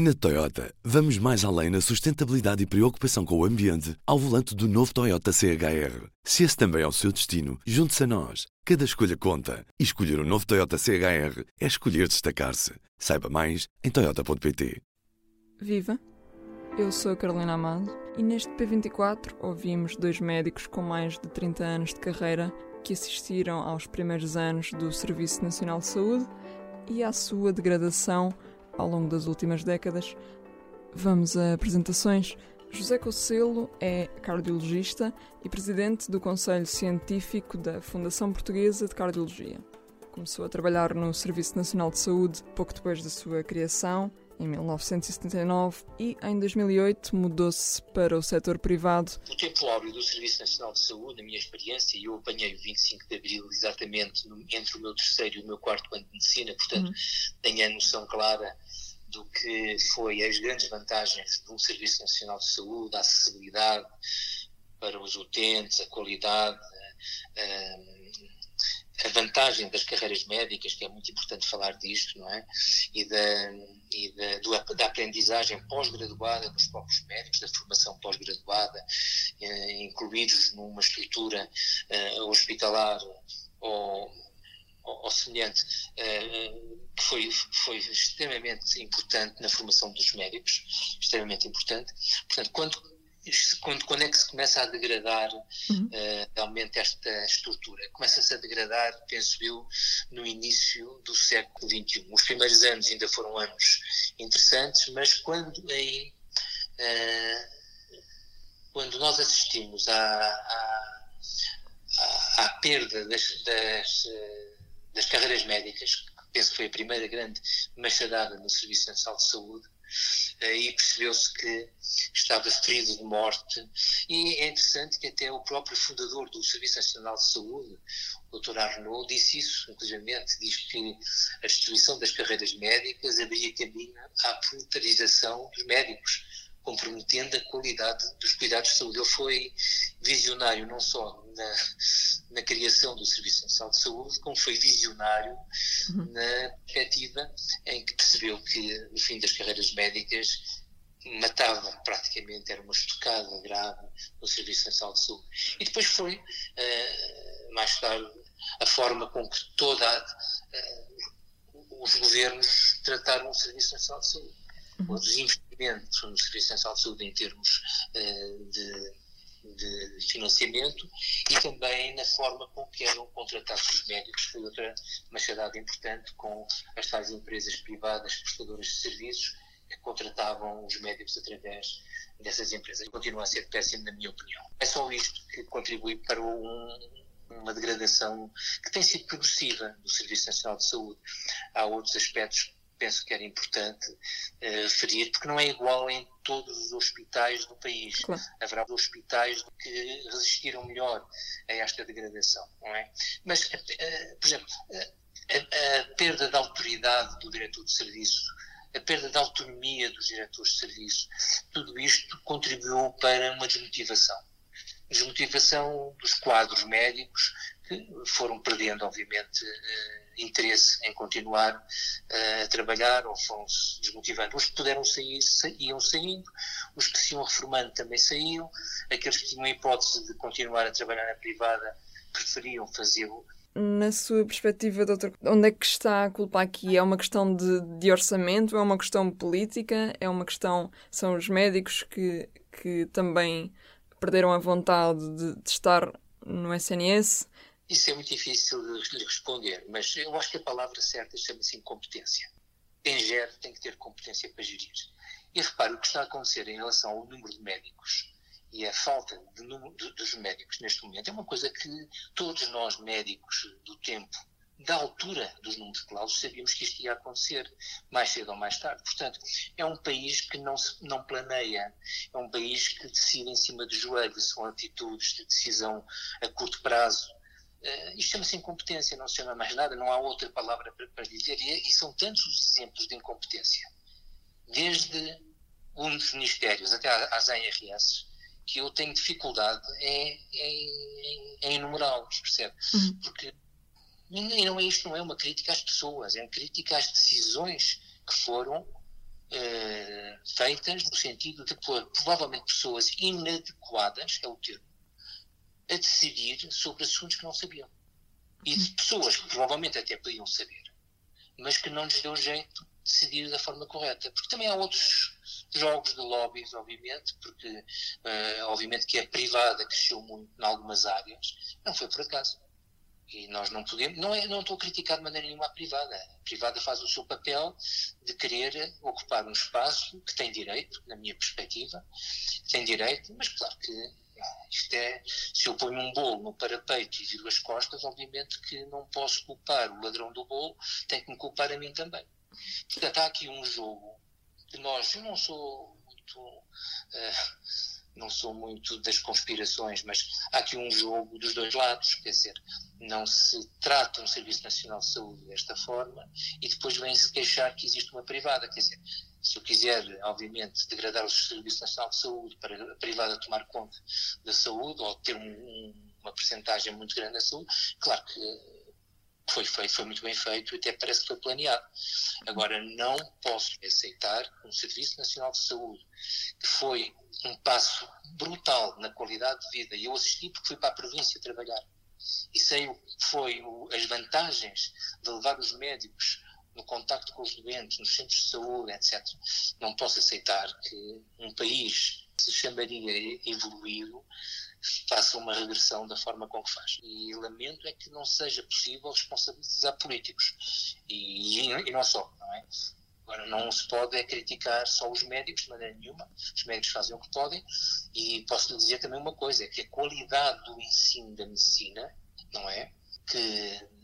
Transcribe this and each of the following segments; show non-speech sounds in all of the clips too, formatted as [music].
Na Toyota, vamos mais além na sustentabilidade e preocupação com o ambiente ao volante do novo Toyota CHR. Se esse também é o seu destino, junte-se a nós. Cada escolha conta. E escolher o um novo Toyota CHR é escolher destacar-se. Saiba mais em Toyota.pt. Viva! Eu sou a Carolina Amado e neste P24 ouvimos dois médicos com mais de 30 anos de carreira que assistiram aos primeiros anos do Serviço Nacional de Saúde e à sua degradação ao longo das últimas décadas. Vamos a apresentações. José Cocelo é cardiologista e presidente do Conselho Científico da Fundação Portuguesa de Cardiologia. Começou a trabalhar no Serviço Nacional de Saúde pouco depois da sua criação, em 1979, e em 2008 mudou-se para o setor privado. O tempo áureo do Serviço Nacional de Saúde, na minha experiência, eu apanhei o 25 de Abril exatamente entre o meu terceiro e o meu quarto ano de medicina, portanto uhum. tenho a noção clara do que foi as grandes vantagens um Serviço Nacional de Saúde, a acessibilidade para os utentes, a qualidade, a, a vantagem das carreiras médicas, que é muito importante falar disto, não é? E da, e da, do, da aprendizagem pós-graduada dos próprios médicos, da formação pós-graduada, eh, incluídos numa estrutura eh, hospitalar ou, ou, ou semelhante, eh, que foi, foi extremamente importante na formação dos médicos, extremamente importante. Portanto, quando quando, quando é que se começa a degradar uhum. uh, realmente esta estrutura? Começa-se a degradar, penso eu, no início do século XXI. Os primeiros anos ainda foram anos interessantes, mas quando aí uh, quando nós assistimos à, à, à, à perda das, das, eh, das carreiras médicas, penso que foi a primeira grande machadada no Serviço Nacional de Saúde, e percebeu-se que estava ferido de morte. E é interessante que até o próprio fundador do Serviço Nacional de Saúde, o Dr. Arnaud, disse isso, inclusive, diz que a destruição das carreiras médicas abria caminho à proletarização dos médicos comprometendo a qualidade dos cuidados de saúde. Ele foi visionário não só na, na criação do Serviço Nacional de Saúde, como foi visionário uhum. na perspectiva em que percebeu que o fim das carreiras médicas matava praticamente, era uma estocada grave no Serviço Nacional de Saúde. E depois foi, uh, mais tarde, a forma com que toda uh, os governos trataram o Serviço Nacional de Saúde. Uhum. Os investimentos no Serviço Nacional de Saúde em termos uh, de de financiamento e também na forma com que eram contratados os médicos, foi outra machadada importante com as tais empresas privadas prestadoras de serviços que contratavam os médicos através dessas empresas. Continua a ser péssimo, na minha opinião. É só isto que contribui para um, uma degradação que tem sido progressiva do Serviço Nacional de Saúde. Há outros aspectos penso que era importante uh, referir, porque não é igual em todos os hospitais do país. Claro. Haverá hospitais que resistiram melhor a esta degradação, não é? Mas, uh, por exemplo, uh, a, a, perda da autoridade do diretor de serviço, a perda da autonomia dos diretores de serviço, tudo isto contribuiu para uma desmotivação. Desmotivação dos quadros médicos, que foram perdendo, obviamente, interesse em continuar uh, a trabalhar ou foram-se desmotivando. Os que puderam sair, sa iam saindo, os que se iam reformando também saíam, aqueles que tinham a hipótese de continuar a trabalhar na privada preferiam fazê-lo. Na sua perspectiva, doutor, onde é que está a culpa aqui? É uma questão de, de orçamento? É uma questão política? É uma questão. São os médicos que, que também perderam a vontade de, de estar no SNS? Isso é muito difícil de lhe responder, mas eu acho que a palavra certa chama-se incompetência. Quem gera tem que ter competência para gerir. E repare, o que está a acontecer em relação ao número de médicos e a falta de número de, dos médicos neste momento é uma coisa que todos nós, médicos do tempo, da altura dos números clausos, sabíamos que isto ia acontecer mais cedo ou mais tarde. Portanto, é um país que não, se, não planeia, é um país que decide em cima de joelhos, são atitudes de decisão a curto prazo, Uh, isto chama-se incompetência, não se chama mais nada, não há outra palavra para, para dizer, e, e, são tantos os exemplos de incompetência, desde uns ministérios até às ARS, que eu tenho dificuldade em, em, em enumerá-los, percebe? Uhum. Porque e não é isto, não é uma crítica às pessoas, é uma crítica às decisões que foram uh, feitas no sentido de pôr provavelmente pessoas inadequadas, é o termo, a decidir sobre assuntos que não sabiam. E de pessoas que provavelmente até podiam saber, mas que não lhes deu jeito de decidir da forma correta. Porque também há outros jogos de lobbies, obviamente, porque uh, obviamente que a privada cresceu muito em algumas áreas, não foi por acaso. E nós não podemos, não, é, não estou a criticar de maneira nenhuma a privada. A privada faz o seu papel de querer ocupar um espaço que tem direito, na minha perspectiva, tem direito, mas claro que isto é, se eu ponho um bolo no parapeito e viro as costas, obviamente que não posso culpar o ladrão do bolo, tem que me culpar a mim também. Portanto, há aqui um jogo que nós, eu não sou muito. Uh, não sou muito das conspirações, mas há aqui um jogo dos dois lados, quer dizer, não se trata um Serviço Nacional de Saúde desta forma e depois vem-se queixar que existe uma privada, quer dizer, se eu quiser, obviamente, degradar o Serviço Nacional de Saúde para a privada tomar conta da saúde ou ter um, um, uma percentagem muito grande da saúde, claro que foi feito, foi muito bem feito e até parece que foi planeado. Agora, não posso aceitar um Serviço Nacional de Saúde que foi um passo brutal na qualidade de vida. E eu assisti porque fui para a província trabalhar. E sei o que foi o, as vantagens de levar os médicos no contacto com os doentes, nos centros de saúde, etc. Não posso aceitar que um país que se chamaria evoluído faça uma regressão da forma com que faz. E lamento é que não seja possível responsabilizar políticos. E, e, não só, não é? Agora, não se pode é criticar só os médicos de maneira nenhuma. Os médicos fazem o que podem. E posso lhe dizer também uma coisa: é que a qualidade do ensino da medicina, não é? Que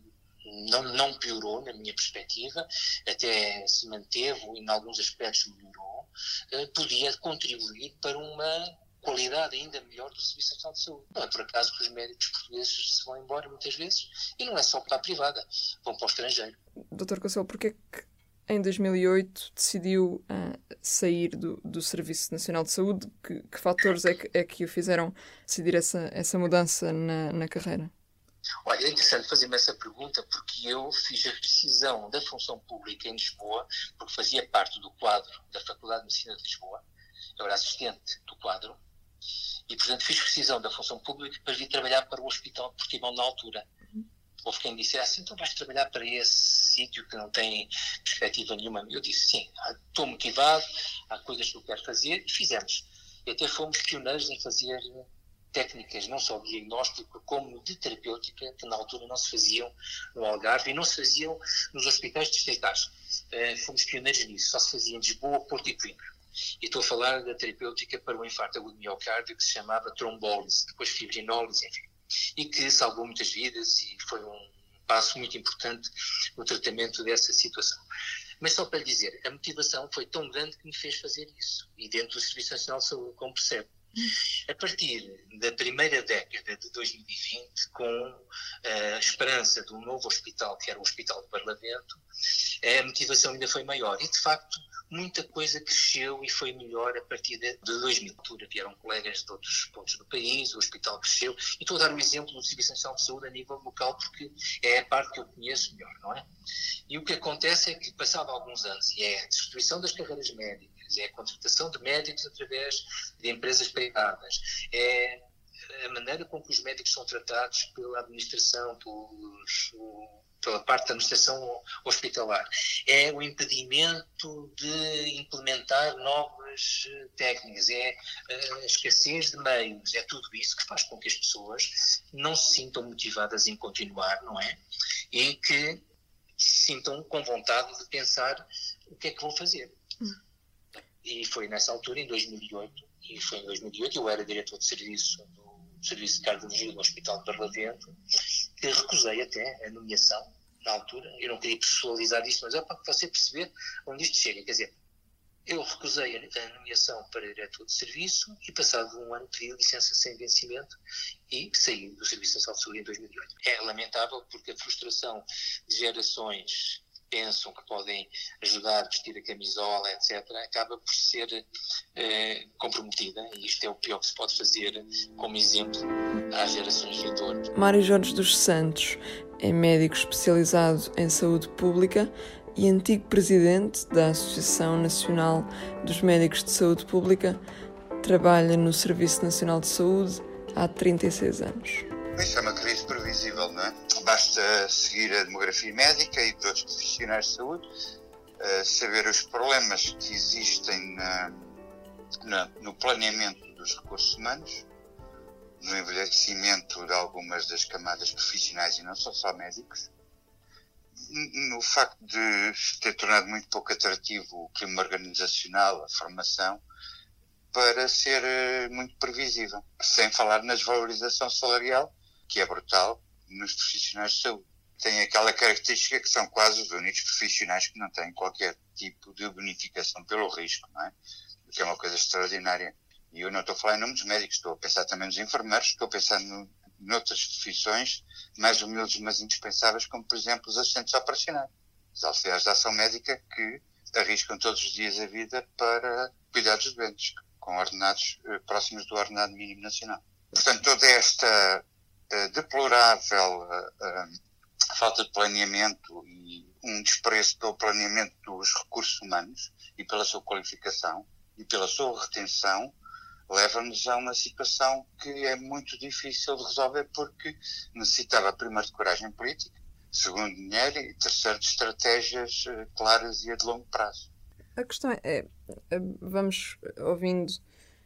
não, não piorou, na minha perspectiva, até se manteve em alguns aspectos, melhorou, eh, podia contribuir para uma qualidade ainda melhor do Serviço Nacional de Saúde. Não é por acaso que os médicos portugueses se vão embora muitas vezes, e não é só para a privada, vão para o estrangeiro. Doutor Consuelo, porquê que em 2008 decidiu uh, sair do, do Serviço Nacional de Saúde? Que, que fatores é que, é que o fizeram decidir essa, essa mudança na, na carreira? Olha, é interessante fazer-me essa pergunta porque eu fiz a rescisão da função pública em Lisboa, porque fazia parte do quadro da Faculdade de Medicina de Lisboa, eu era assistente do quadro, e, portanto, fiz rescisão da função pública para vir trabalhar para o Hospital de Portimão na altura. Houve quem dissesse, então vais trabalhar para esse sítio que não tem perspectiva nenhuma. Eu disse, sim, estou motivado, há coisas que eu quero fazer, e fizemos. E até fomos pioneiros em fazer técnicas não só diagnóstico como de terapêutica que na altura não se faziam no Algarve e não se faziam nos hospitais distritais. Uh, fomos pioneiros nisso, só se fazia em Lisboa, Porto e Coimbra. E estou a falar da terapêutica para o infarto agudo miocárdio que se chamava trombólise, depois fibrinólise, enfim. E que salvou muitas vidas e foi um passo muito importante no tratamento dessa situação. Mas só para lhe dizer, a motivação foi tão grande que me fez fazer isso. E dentro do Serviço Nacional de Saúde, como percebe. A partir da primeira década de 2020, com a esperança de um novo hospital, que era o Hospital de Parlamento, a motivação ainda foi maior. E, de facto, muita coisa cresceu e foi melhor a partir de, 2000. altura vieram colegas de outros pontos do país, o hospital cresceu. E estou a dar um exemplo do Serviço Nacional de Saúde a nível local, porque é a parte que eu conheço melhor, não é? E o que acontece é que, passado alguns anos, e é a destruição das carreiras médicas, é a contratação de médicos através de empresas privadas, é a maneira com que os médicos são tratados pela administração, pelos, pela parte da administração hospitalar. É o impedimento de implementar novas eh, técnicas, é eh, a escassez de meios, é tudo isso que faz com que as pessoas não se sintam motivadas em continuar, não é? E que se sintam com vontade de pensar o que é que vão fazer. E foi nessa altura, em 2008, e foi em 2008, eu era diretor de serviço do Serviço de Cardiologia do Hospital de Barlavento, que recusei até a nomeação na altura. Eu não queria pessoalizar isso, mas é para você perceber onde isto chega. Quer dizer, eu recusei a nomeação para diretor de serviço e, passado um ano, pedi licença sem vencimento e saí do Serviço Nacional de Saúde em 2008. É lamentável porque a frustração de gerações pensam que podem ajudar a vestir a camisola, etc., acaba por ser eh, comprometida e isto é o pior que se pode fazer como exemplo às gerações vindouras. Mário Jorge dos Santos é médico especializado em saúde pública e antigo presidente da Associação Nacional dos Médicos de Saúde Pública, trabalha no Serviço Nacional de Saúde há 36 anos. Isso é uma crise previsível, não é? Basta seguir a demografia médica e de outros profissionais de saúde, uh, saber os problemas que existem na, na, no planeamento dos recursos humanos, no envelhecimento de algumas das camadas profissionais e não só só médicos, no facto de ter tornado muito pouco atrativo o clima organizacional, a formação, para ser eh, muito previsível. Sem falar na desvalorização salarial, que é brutal nos profissionais de saúde. Tem aquela característica que são quase os únicos profissionais que não têm qualquer tipo de bonificação pelo risco, não é? O que é uma coisa extraordinária. E eu não estou a falar em nome dos médicos, estou a pensar também nos enfermeiros, estou a pensar no, noutras profissões mais humildes, mas indispensáveis, como por exemplo os assistentes operacionais, os auxiliares de ação médica que arriscam todos os dias a vida para cuidar dos doentes, com ordenados eh, próximos do ordenado mínimo nacional. Portanto, toda esta deplorável uh, falta de planeamento e um desprezo pelo planeamento dos recursos humanos e pela sua qualificação e pela sua retenção leva-nos a uma situação que é muito difícil de resolver porque necessitava primeiro de coragem política, segundo dinheiro e terceiro de estratégias claras e a de longo prazo. A questão é, é vamos ouvindo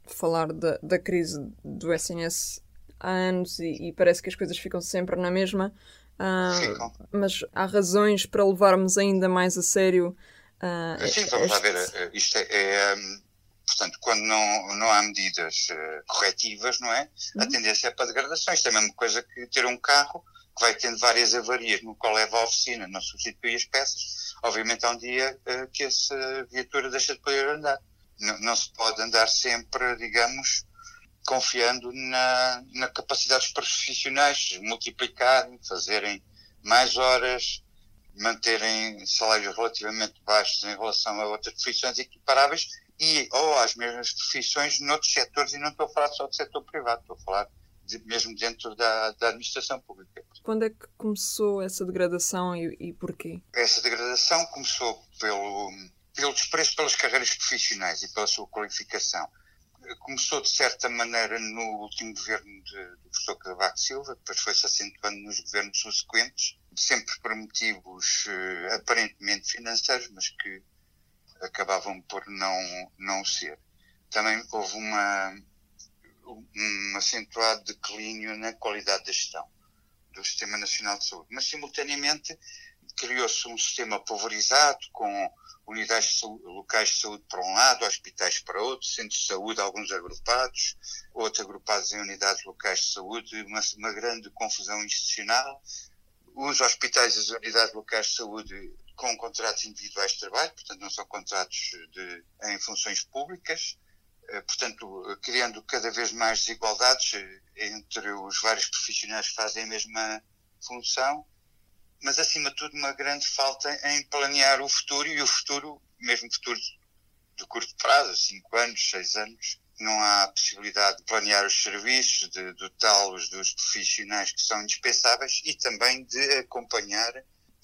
falar da, da crise do SNS há anos e, e, parece que as coisas ficam sempre na mesma, uh, mas há razões para levarmos ainda mais a sério. Uh, Sim, vamos este... lá ver. Isto é, é um, portanto, quando não, não há medidas uh, corretivas, não é? Uhum. A tendência é para degradação. Isto é a mesma coisa que ter um carro que vai tendo várias avarias no qual leva à oficina, não substitui as peças, obviamente há um dia uh, que essa viatura deixa de poder andar. Não, não, se pode andar sempre, digamos, confiando na, na capacidade dos profissionais multiplicarem, fazerem mais horas, manterem salários relativamente baixos em relação a outras profissões equiparáveis e ou às mesmas profissões noutros setores, e não estou a falar só do setor privado, estou a falar de, mesmo dentro da, da, administração pública. Quando é que começou essa degradação e, e porquê? Essa degradação começou pelo, pelo desprezo pelas carreiras profissionais e pela sua qualificação. Começou, de certa maneira, no último governo de, do professor Cavaco Silva, depois foi-se acentuando nos governos subsequentes, sempre por motivos uh, aparentemente financeiros, mas que acabavam por não, não ser. Também houve uma, um acentuado declínio na qualidade da gestão do Sistema Nacional de Saúde, mas simultaneamente criou-se um sistema pulverizado com unidades de saúde, locais de saúde para um lado, hospitais para outro, centros de saúde, alguns agrupados, outros agrupados em unidades locais de saúde, uma, uma grande confusão institucional. Os hospitais e as unidades locais de saúde com contratos individuais de trabalho, portanto não são contratos de, em funções públicas, eh, portanto, criando cada vez mais desigualdades eh, entre os vários profissionais que fazem a mesma função, mas acima de tudo uma grande falta em planear o futuro e o futuro, mesmo futuro de curto prazo, 5 anos, 6 anos, não há possibilidade de planear os serviços, de dotá-los dos profissionais que são indispensáveis e também de acompanhar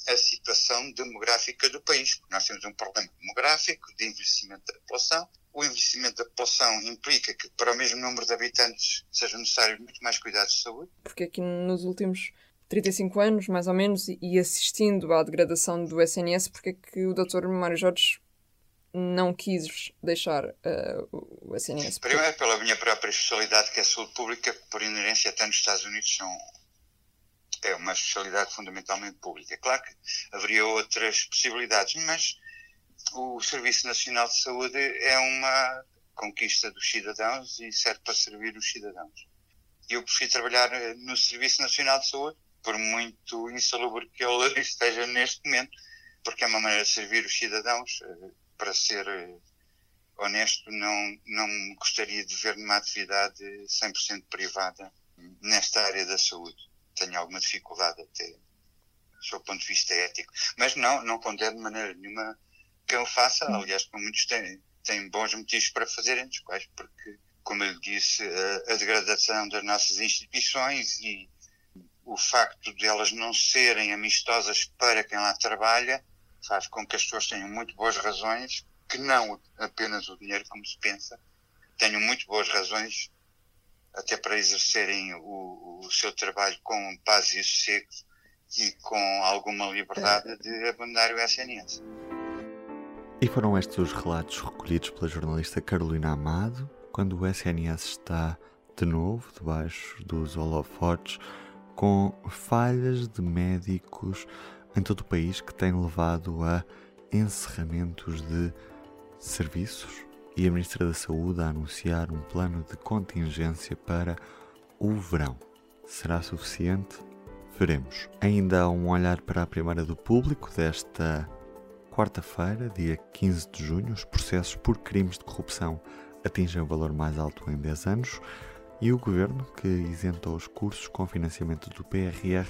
a situação demográfica do país, nós temos um problema demográfico de envelhecimento da população. O envelhecimento da população implica que, para o mesmo número de habitantes, sejam necessários muito mais cuidados de saúde. Porque aqui nos últimos 35 anos, mais ou menos, e assistindo à degradação do SNS, porque é que o Dr. Mário Jorge não quis deixar uh, o SNS? Primeiro, pela minha própria especialidade, que é a saúde pública, por inerência, até nos Estados Unidos, são é uma especialidade fundamentalmente pública. Claro que haveria outras possibilidades, mas o Serviço Nacional de Saúde é uma conquista dos cidadãos e serve para servir os cidadãos. Eu prefiro trabalhar eh, no Serviço Nacional de Saúde, por muito insalubre que ele [laughs] esteja neste momento, porque é uma maneira de servir os cidadãos. Eh, para ser eh, honesto, não, não gostaria de ver uma atividade 100% privada nesta área da saúde tenho alguma dificuldade até, do seu ponto de vista ético. Mas não, não condeno de maneira nenhuma que eu faça, hum. aliás, como muitos têm, têm bons motivos para fazerem, dos quais, porque, como eu lhe disse, a, a degradação das nossas instituições e o facto de elas não serem amistosas para quem lá trabalha faz com que as pessoas tenham muito boas razões, que não apenas o dinheiro, como se pensa, tenham muito boas razões até para exercerem o, o seu trabalho com paz e sossego e com alguma liberdade de abandonar o SNS. E foram estes os relatos recolhidos pela jornalista Carolina Amado, quando o SNS está de novo debaixo dos holofotes, com falhas de médicos em todo o país que têm levado a encerramentos de serviços e a Ministra da Saúde a anunciar um plano de contingência para o verão. Será suficiente? Veremos. Ainda há um olhar para a primeira do público desta quarta-feira, dia 15 de junho. Os processos por crimes de corrupção atingem o valor mais alto em 10 anos e o governo, que isentou os cursos com financiamento do PRR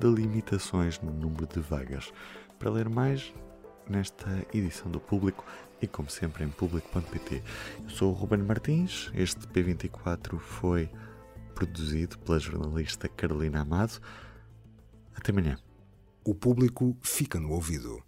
de limitações no número de vagas. Para ler mais, nesta edição do Público e, como sempre, em público.pt. Eu sou o Ruben Martins, este P24 foi produzido pela jornalista Carolina Amado. Até amanhã. O público fica no ouvido.